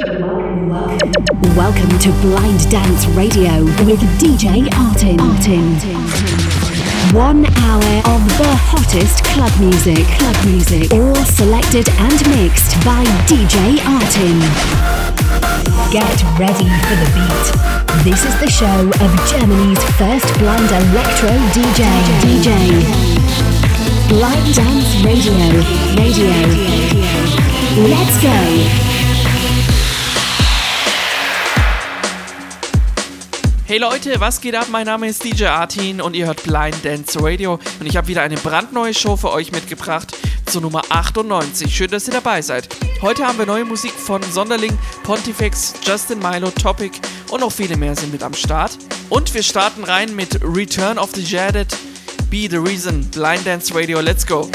Welcome to Blind Dance Radio with DJ Artin. Artin. One hour of the hottest club music. Club music. All selected and mixed by DJ Artin. Get ready for the beat. This is the show of Germany's first blind electro DJ. DJ. Blind Dance Radio. Radio. Let's go. Hey Leute, was geht ab? Mein Name ist DJ Artin und ihr hört Blind Dance Radio und ich habe wieder eine brandneue Show für euch mitgebracht zur Nummer 98. Schön, dass ihr dabei seid. Heute haben wir neue Musik von Sonderling, Pontifex, Justin Milo, Topic und noch viele mehr sind mit am Start. Und wir starten rein mit Return of the Jaded, Be the Reason, Blind Dance Radio, let's go.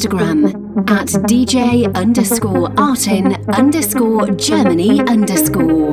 Instagram at DJ underscore Artin underscore Germany underscore.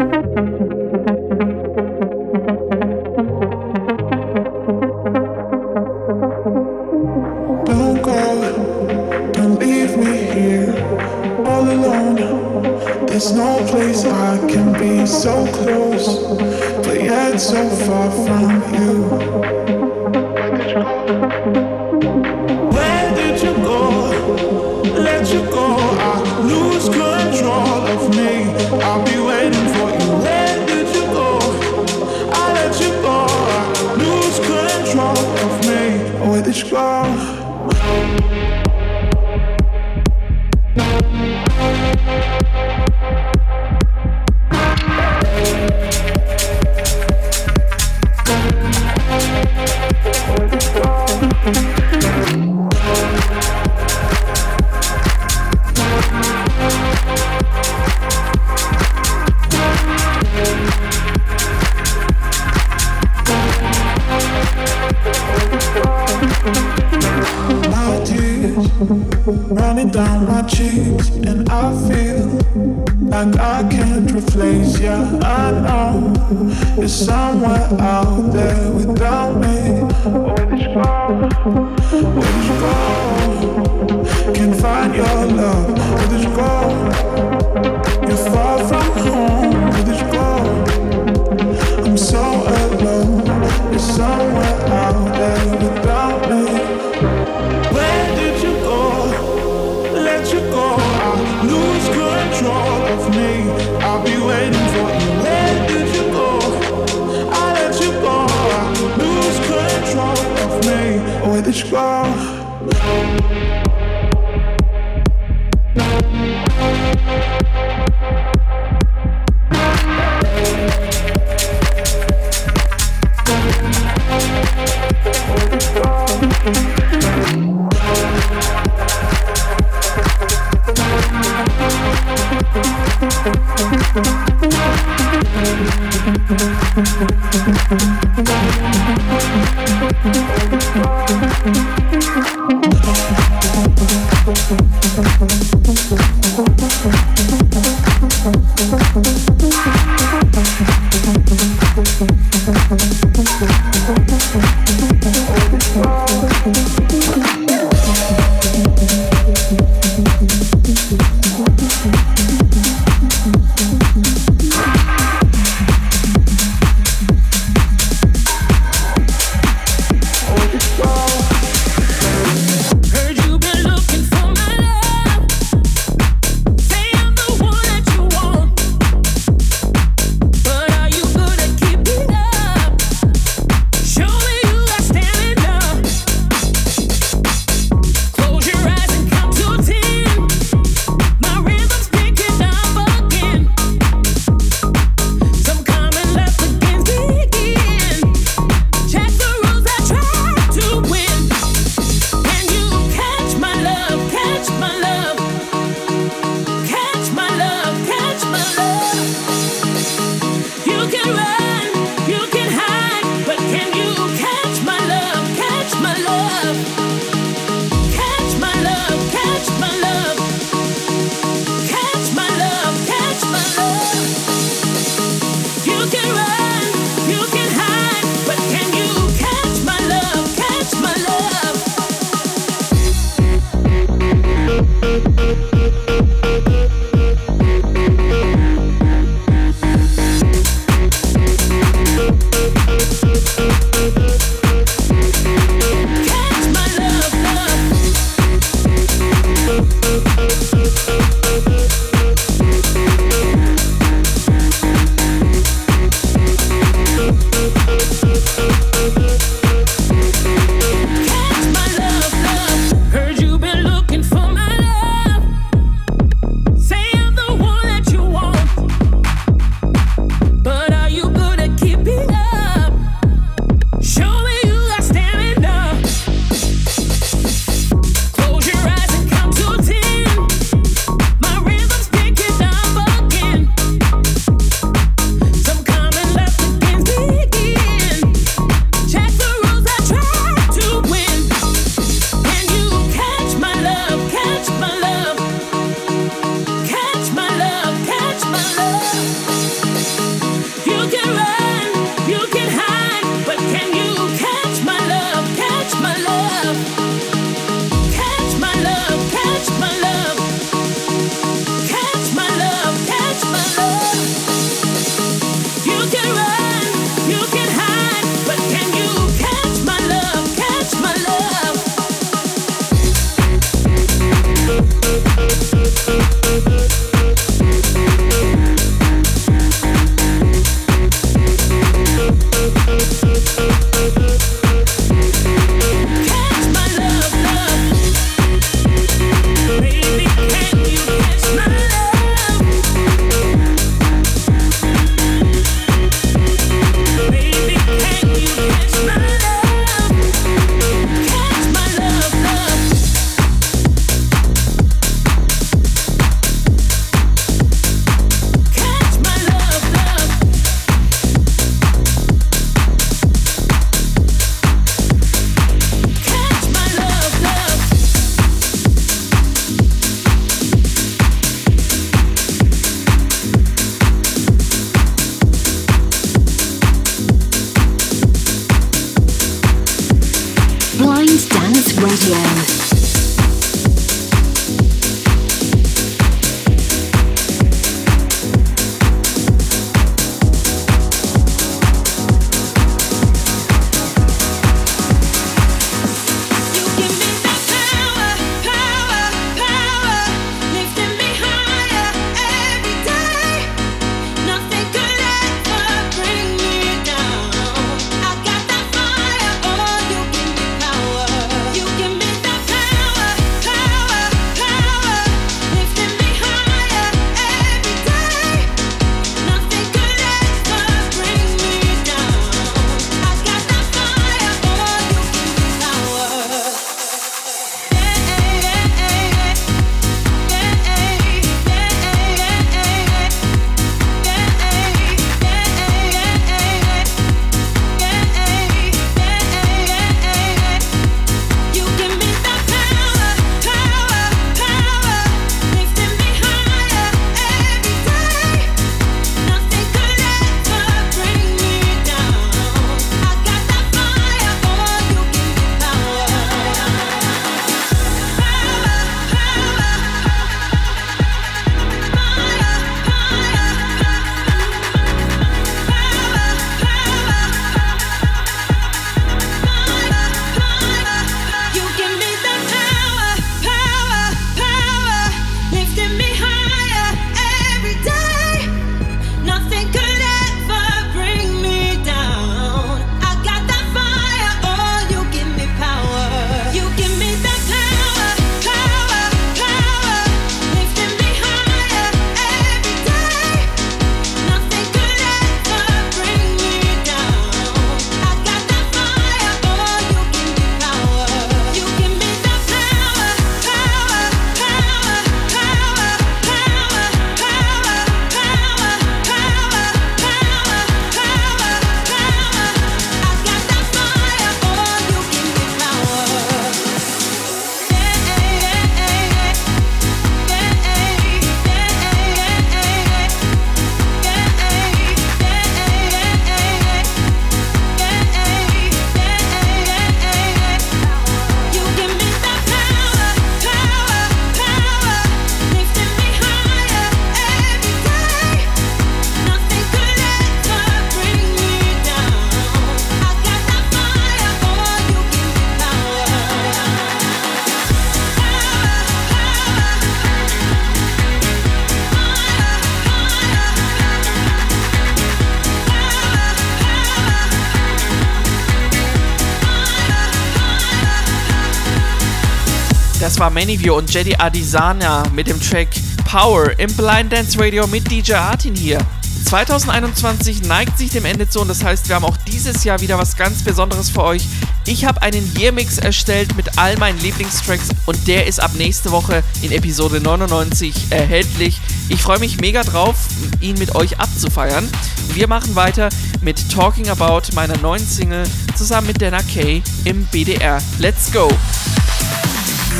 War Maniview und Jedi Adisana mit dem Track Power im Blind Dance Radio mit DJ Artin hier. 2021 neigt sich dem Ende zu und das heißt, wir haben auch dieses Jahr wieder was ganz Besonderes für euch. Ich habe einen Year-Mix erstellt mit all meinen Lieblingstracks und der ist ab nächste Woche in Episode 99 erhältlich. Ich freue mich mega drauf, ihn mit euch abzufeiern. Wir machen weiter mit Talking About meiner neuen Single zusammen mit Dana Kay im BDR. Let's go!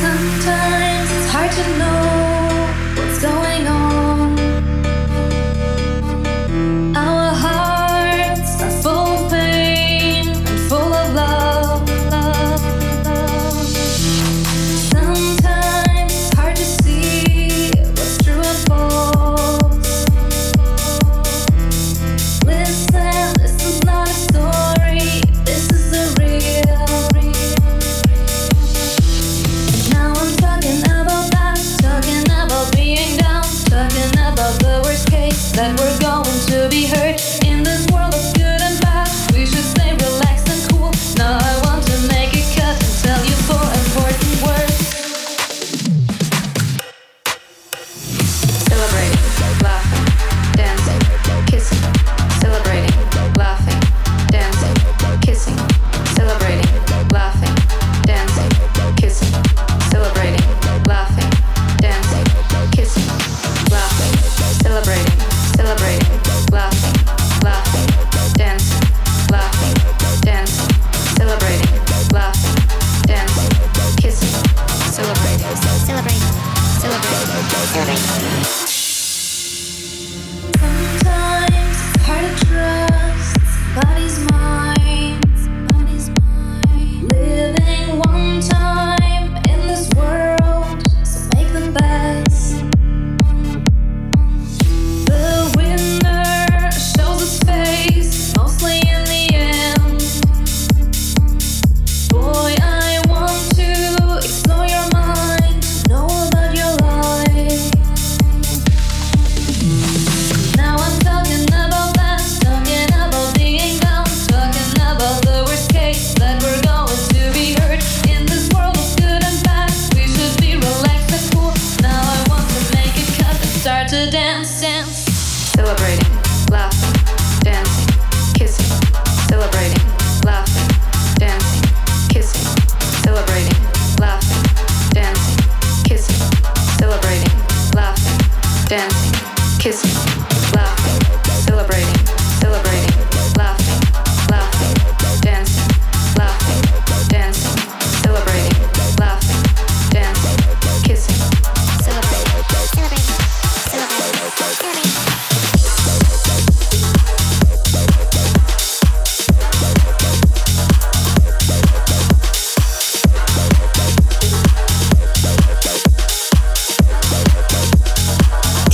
Sometimes it's hard to know what's going on.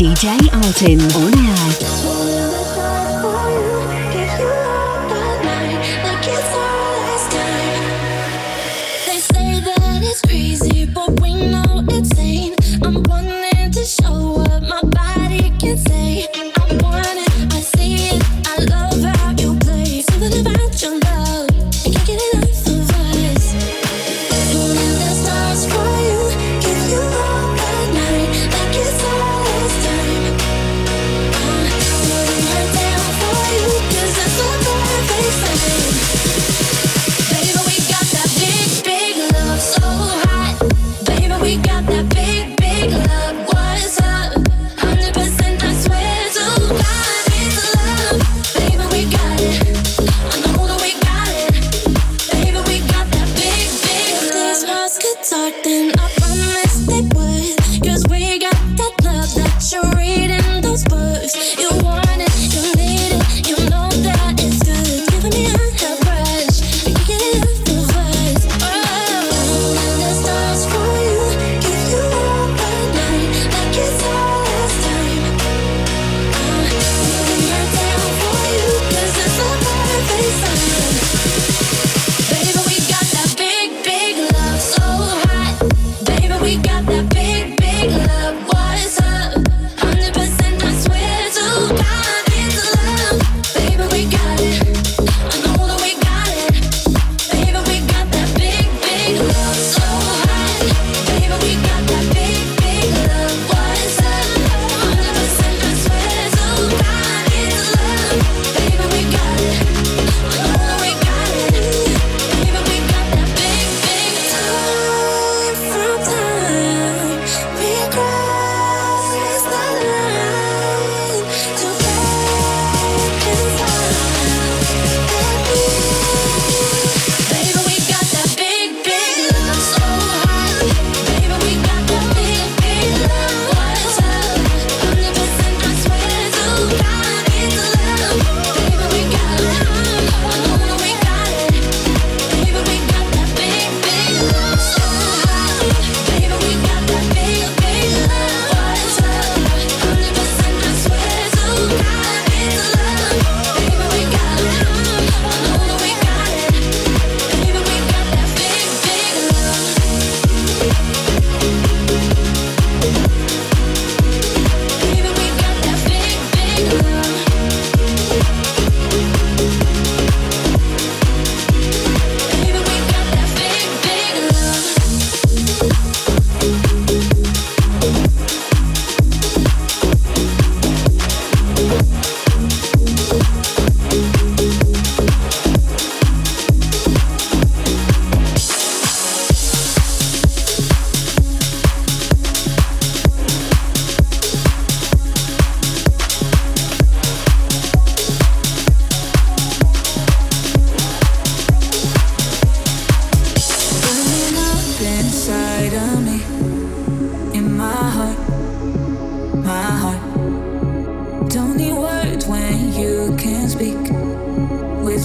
DJ Artin on air.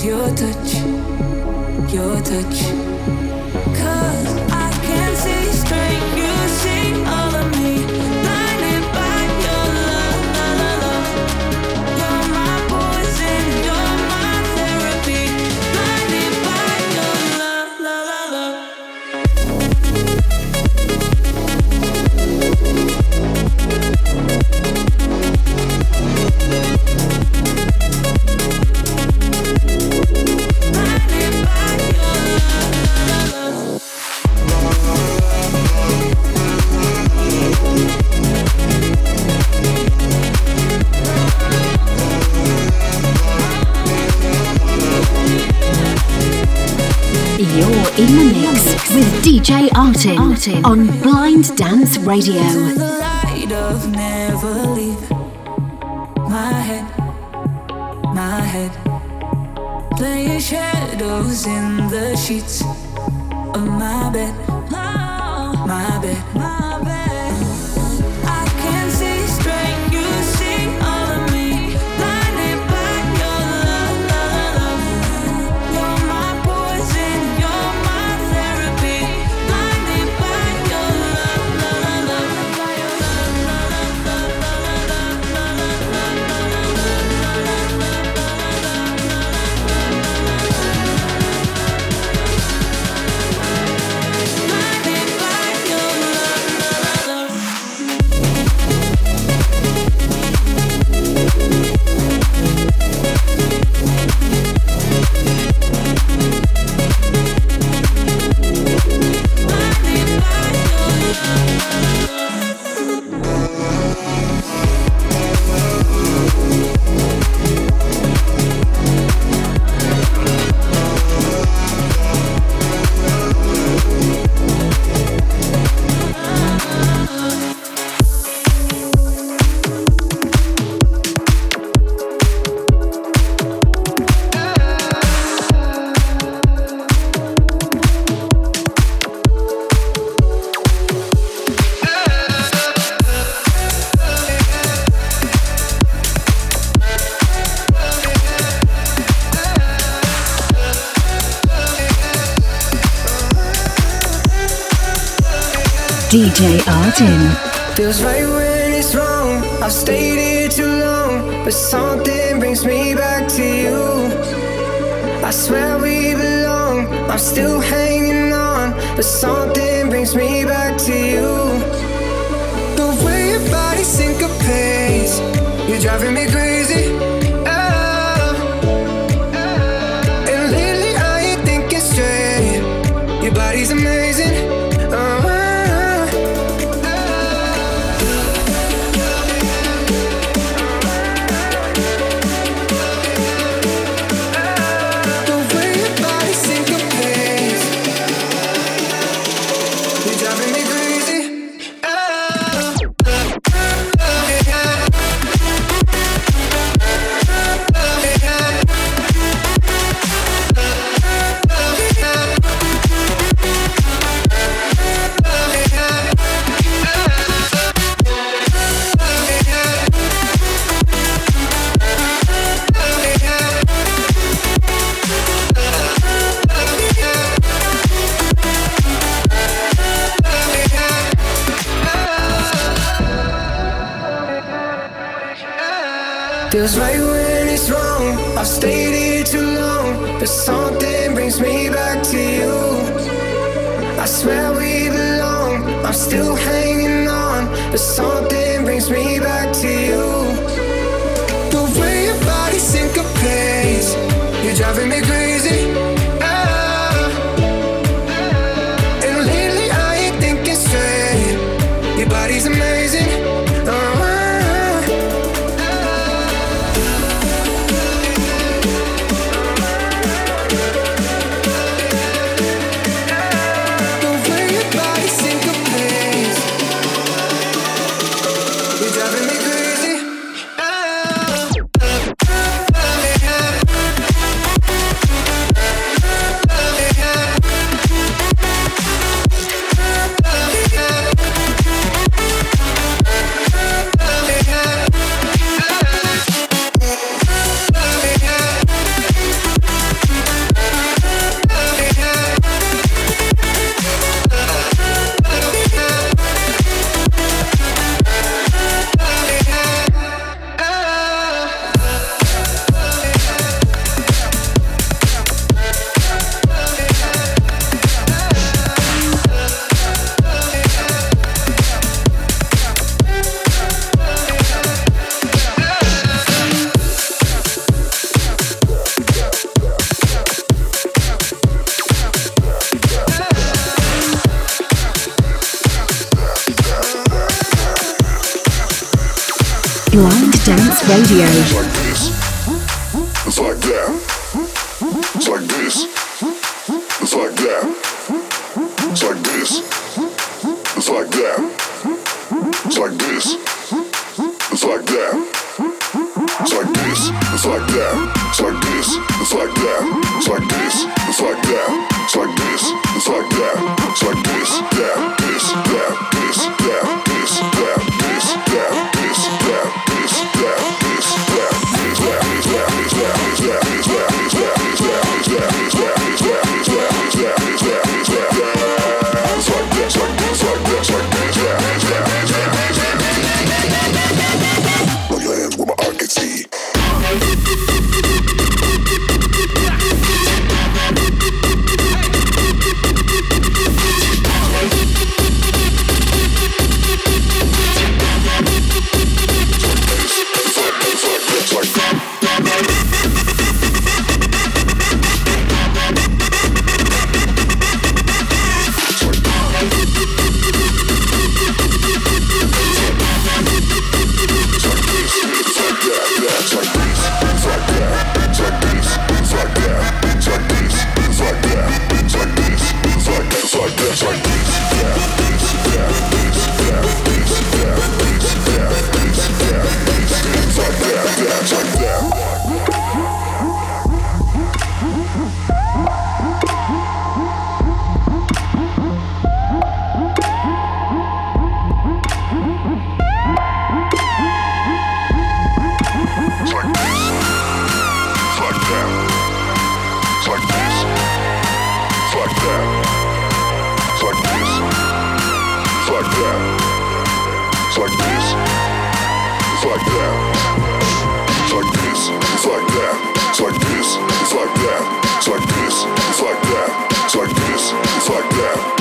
Your touch, your touch. DJ Artin, Artin on Blind Dance Radio. My head, my head, playing shadows in the sheets of my bed, Feels right when it's wrong. I've stayed here too long, but something brings me back to you. I swear we belong. I'm still hanging on, but something brings me back to you. The way your body syncopates, you're driving me crazy. Wrong. I've Blind Dance Radio. It's like this. It's like that. It's like this. It's like that. It's like this. It's like that. It's like this. It's like that. It's like this. It's like that.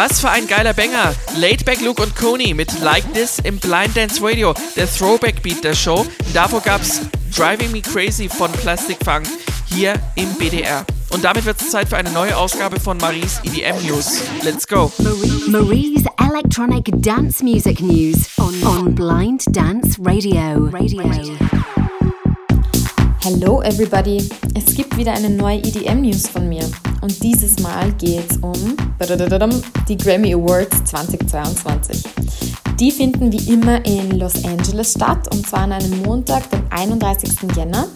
Was für ein geiler Banger. Laidback Luke und Coney mit Like This im Blind Dance Radio, der Throwback Beat der Show. Davor gab's Driving Me Crazy von Plastic Funk hier im BDR. Und damit wird es Zeit für eine neue Ausgabe von Maries EDM News. Let's go. Marie, Marie's Electronic Dance Music News on, on Blind Dance Radio. Radio. Hello everybody. Es gibt wieder eine neue EDM News von mir. Und dieses Mal geht es um die Grammy Awards 2022. Die finden wie immer in Los Angeles statt und zwar an einem Montag, dem 31. Jänner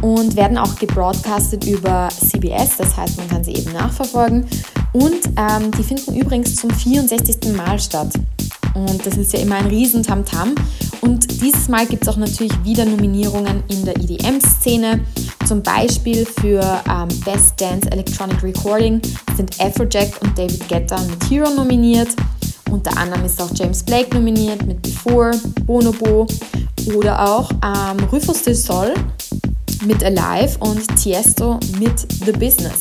und werden auch gebroadcastet über CBS, das heißt man kann sie eben nachverfolgen. Und ähm, die finden übrigens zum 64. Mal statt. Und das ist ja immer ein riesen Tamtam. Und dieses Mal gibt es auch natürlich wieder Nominierungen in der EDM-Szene. Zum Beispiel für ähm, Best Dance Electronic Recording sind Afrojack und David Guetta mit Hero nominiert. Unter anderem ist auch James Blake nominiert mit Before, Bonobo oder auch ähm, Rufus de Sol mit Alive und Tiesto mit The Business.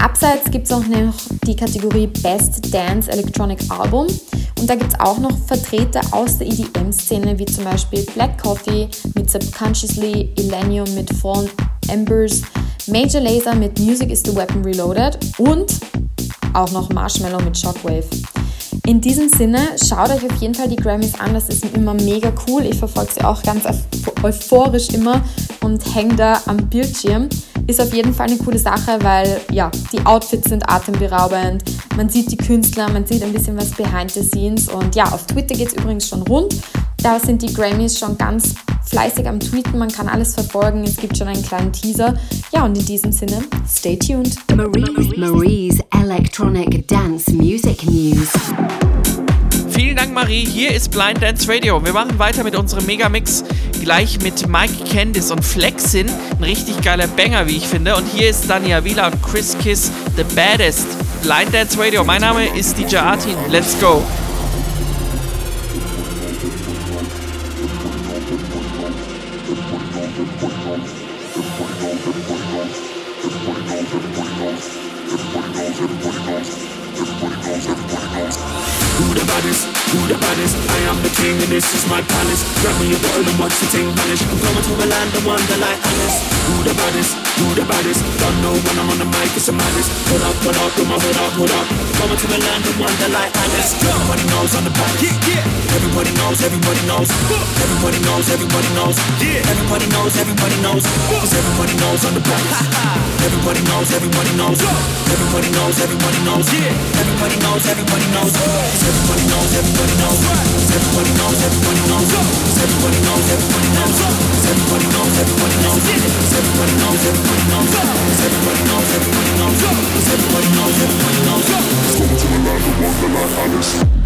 Abseits gibt es auch noch die Kategorie Best Dance Electronic Album. Und da gibt es auch noch Vertreter aus der EDM-Szene, wie zum Beispiel Black Coffee mit Subconsciously, Illenium mit Fallen Embers, Major Laser mit Music is the Weapon Reloaded und auch noch Marshmallow mit Shockwave. In diesem Sinne, schaut euch auf jeden Fall die Grammys an, das ist immer mega cool. Ich verfolge sie auch ganz euphorisch immer und hänge da am Bildschirm. Ist auf jeden Fall eine coole Sache, weil ja, die Outfits sind atemberaubend, man sieht die Künstler, man sieht ein bisschen was behind the scenes und ja, auf Twitter geht es übrigens schon rund Da sind die Grammys schon ganz fleißig am Tweeten, man kann alles verfolgen, es gibt schon einen kleinen Teaser. Ja, und in diesem Sinne, stay tuned. Marie's, Marie's Electronic Dance Music News. Vielen Dank, Marie. Hier ist Blind Dance Radio. Wir machen weiter mit unserem Megamix. Gleich mit Mike Candice und Flexin. Ein richtig geiler Banger, wie ich finde. Und hier ist Dania Wieler und Chris Kiss, The Baddest. Blind Dance Radio. Mein Name ist DJ Artin. Let's go. King and this is my palace. Grab me a bottle and watch the ting vanish. I'm going to a land of wonder like Alice. Who the baddest, who the baddest? Don't know when I'm on the mic, it's a madness. Put up, put up, put my hood up, hood up. Going to a land of wonder like Alice. Everybody knows I'm the baddest. Yeah, yeah. Everybody knows, everybody knows. Everybody knows, everybody knows. Yeah. Everybody knows, everybody knows. Cause everybody knows I'm the baddest. Everybody knows, everybody knows. Everybody knows, everybody knows Everybody knows, everybody knows Cause everybody knows, everybody knows Everybody knows, everybody knows. Everybody knows, everybody knows. Everybody knows, everybody knows. Everybody knows, everybody knows. Everybody knows, everybody knows. Everybody knows, everybody knows. Welcome to the land of Wonderland, Alice.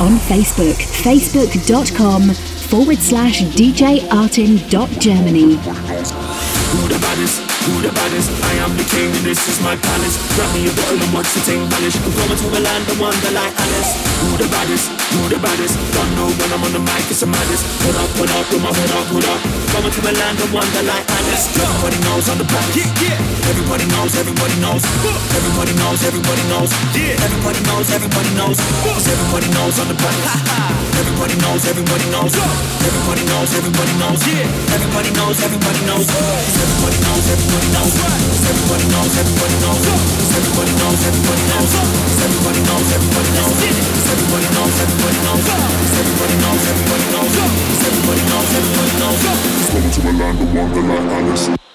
On Facebook, facebook.com forward slash djartin.germany. Who the baddest? Who the baddest? I am the king and this is my palace. Grab me a bottle and watch the ting vanish. I'm going to a land of wonder like Alice. Who the baddest? Who the baddest? Don't know when I'm on the mic, it's a madness. Put up, put up, put my hood up, hood up. Going to a land of wonder like Alice. Everybody knows I'm the baddest. Yeah, yeah. Everybody knows, everybody knows. Everybody knows, everybody knows. Yeah. Everybody knows, everybody knows. Cause everybody knows I'm the baddest. Everybody knows, everybody knows. Everybody knows, everybody knows. Yeah. Everybody knows, everybody knows. Everybody knows, everybody knows. Everybody knows, everybody knows. Everybody knows, everybody knows. Everybody knows, everybody knows. Everybody knows, everybody knows. Everybody knows, everybody knows. Everybody knows, everybody knows. Welcome to a land of wonderland, Alice.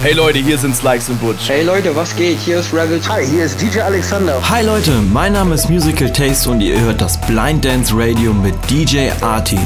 Hey Leute, hier sind Slikes und Butch. Hey Leute, was geht? Hier ist Rebel. Hi, hier ist DJ Alexander. Hi Leute, mein Name ist Musical Taste und ihr hört das Blind Dance Radio mit DJ Artin.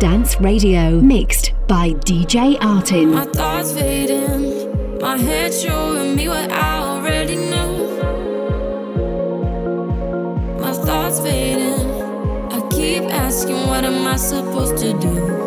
Dance Radio, mixed by DJ Artin. My thoughts fading, my head showing me what I already knew. My thoughts fading, I keep asking, what am I supposed to do?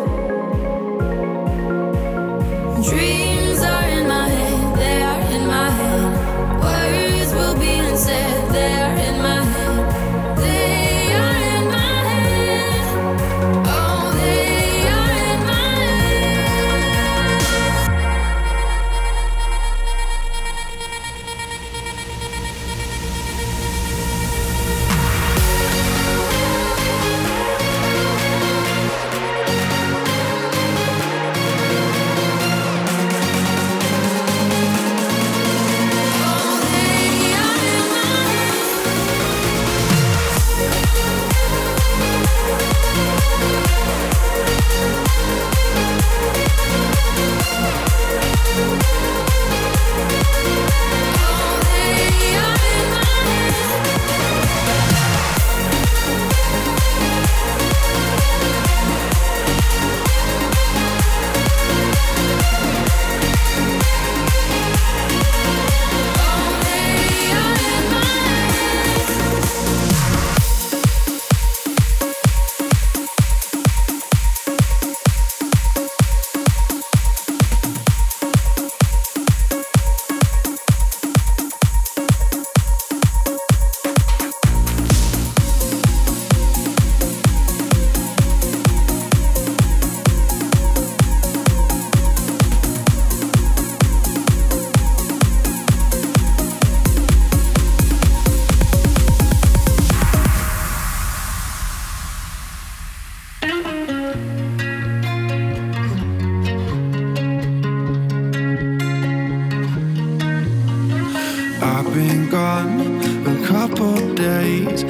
Gone a couple days.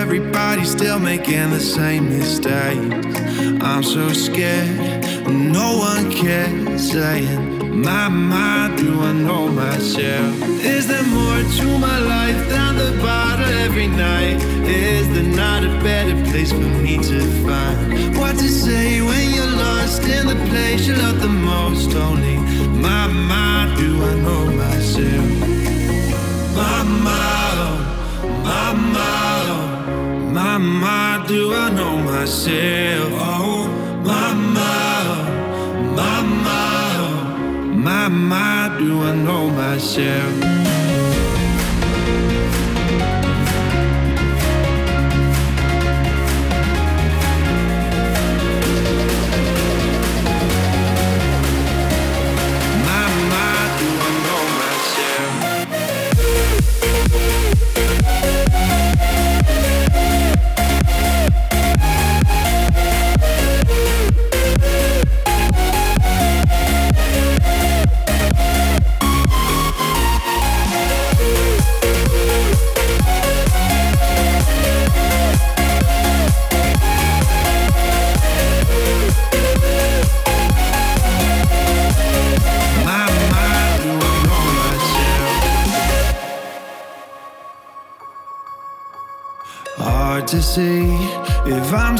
Everybody's still making the same mistakes. I'm so scared, no one cares. Saying, My, mind, do I know myself? Is there more to my life than the bottle every night? Is there not a better place for me to find? What to say when you're lost in the place you love the most? Only, my, mind, do I know myself? Do I know myself?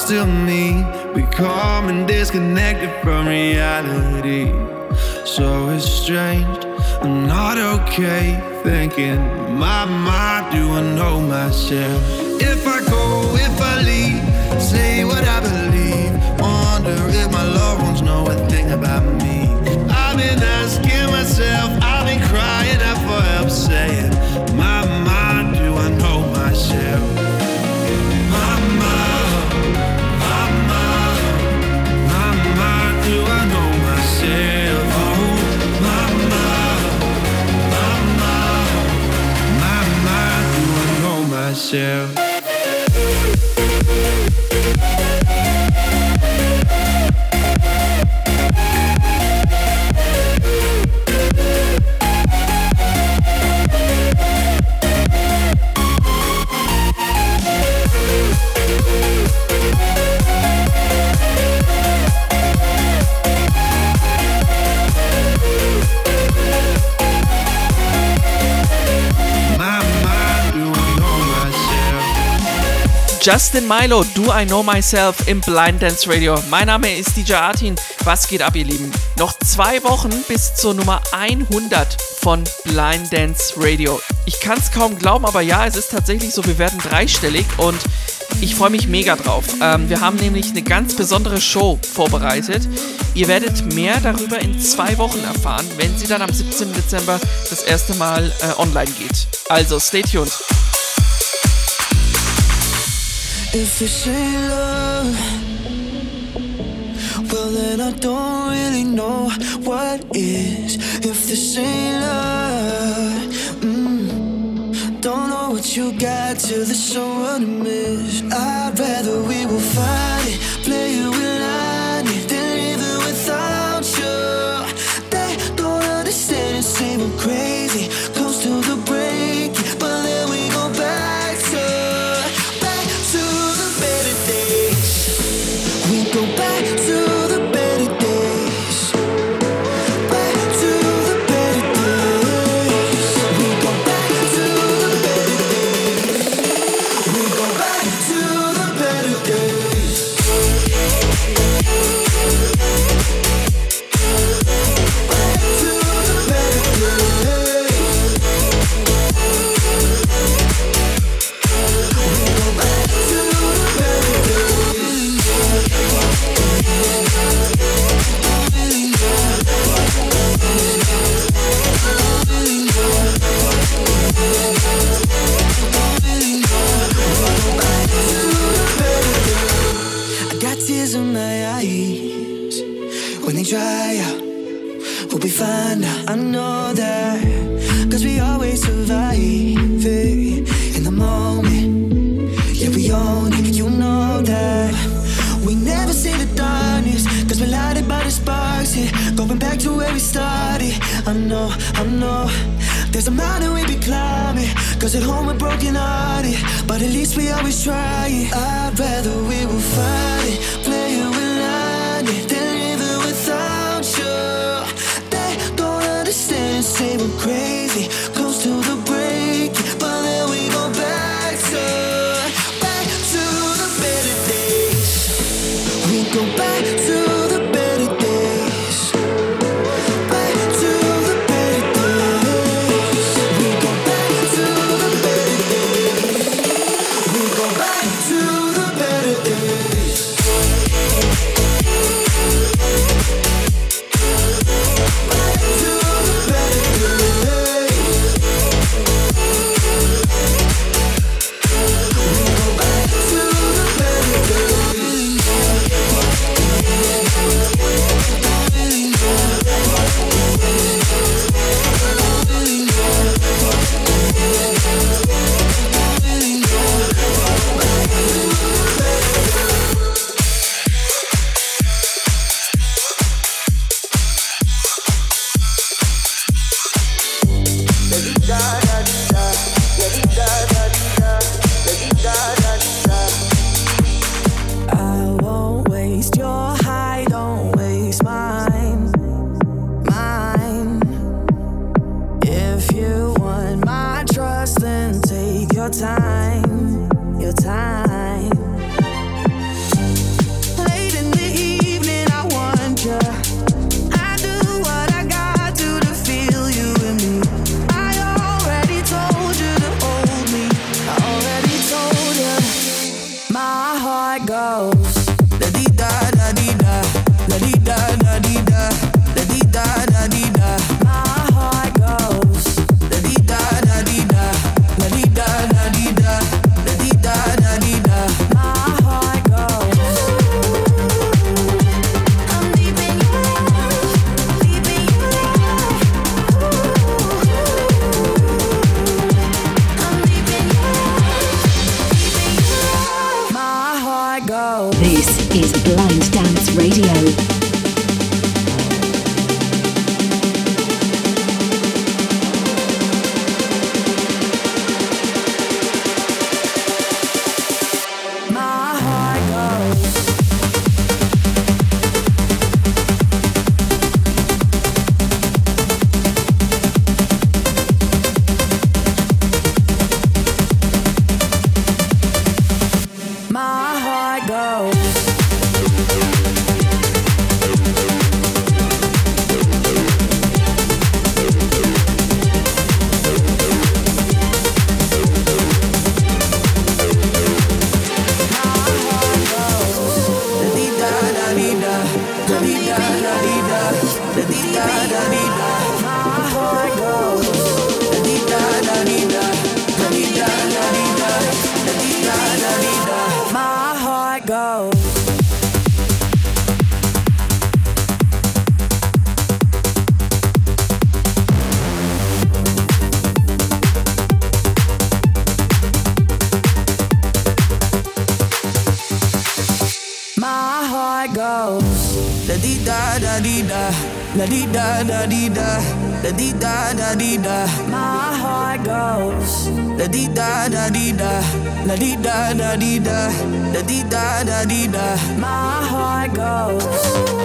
I'm still me, becoming disconnected from reality. So it's strange, I'm not okay. Thinking, my mind, do I know myself? If I go, if I leave, say what I believe. Myself? Justin Milo, Do I Know Myself im Blind Dance Radio. Mein Name ist DJ Artin. Was geht ab, ihr Lieben? Noch zwei Wochen bis zur Nummer 100 von Blind Dance Radio. Ich kann es kaum glauben, aber ja, es ist tatsächlich so, wir werden dreistellig und ich freue mich mega drauf. Ähm, wir haben nämlich eine ganz besondere Show vorbereitet. Ihr werdet mehr darüber in zwei Wochen erfahren, wenn sie dann am 17. Dezember das erste Mal äh, online geht. Also, stay tuned. It's a shame, love. Well, then I don't really know what is. If this ain't love, mm, don't know what you got till there's someone to miss. I'd rather we were fine. Di da da di da, la di da da di da. My heart goes.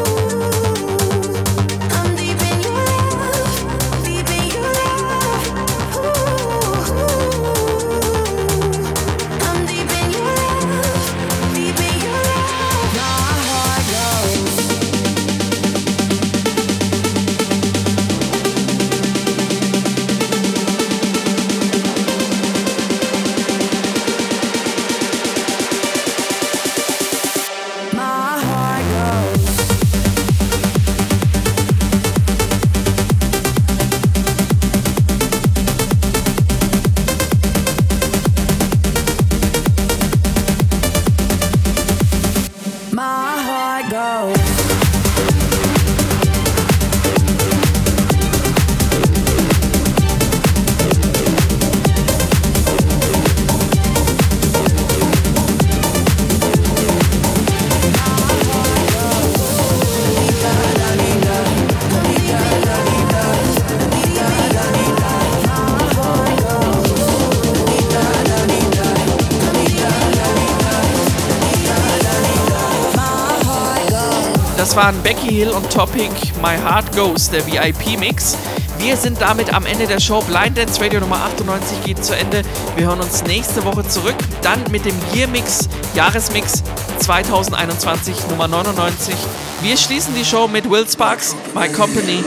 Waren Becky Hill und Topic My Heart Goes, der VIP-Mix. Wir sind damit am Ende der Show. Blind Dance Radio Nummer 98 geht zu Ende. Wir hören uns nächste Woche zurück. Dann mit dem Year Mix, Jahresmix 2021 Nummer 99. Wir schließen die Show mit Will Sparks, My Company.